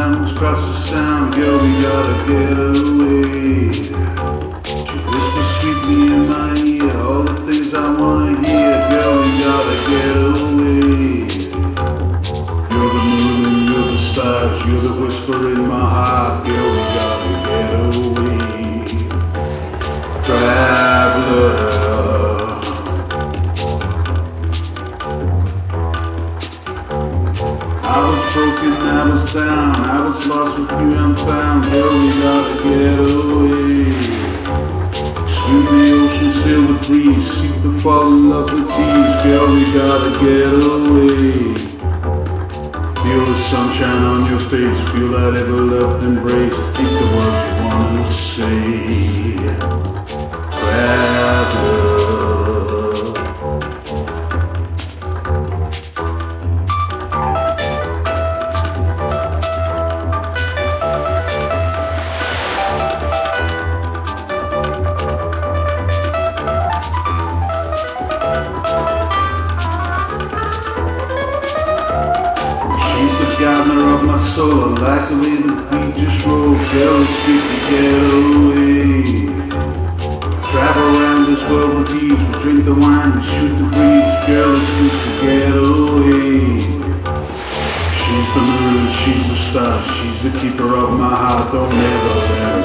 across the sound, girl, we gotta get away. She whispers sweetly in my ear all the things I wanna hear, girl, we gotta get away. You're the moon and you're the stars, you're the whisper in my heart, girl, we gotta get away. Traveler. Broken, I was down, I was lost with you and found. Girl, we gotta get away. Swim the ocean, sail the breeze, seek to fall in love with. Girl, we gotta get away. Feel the sunshine on your face, feel that ever loved embrace. Think the words you wanna say. She's the gardener of my soul. Like the way we just roll. Girl, it's good to get away. Travel around this world with ease. We drink the wine, we shoot the breeze. Girl, it's good to get away. She's the moon, she's the star. She's the keeper of my heart. Don't ever, me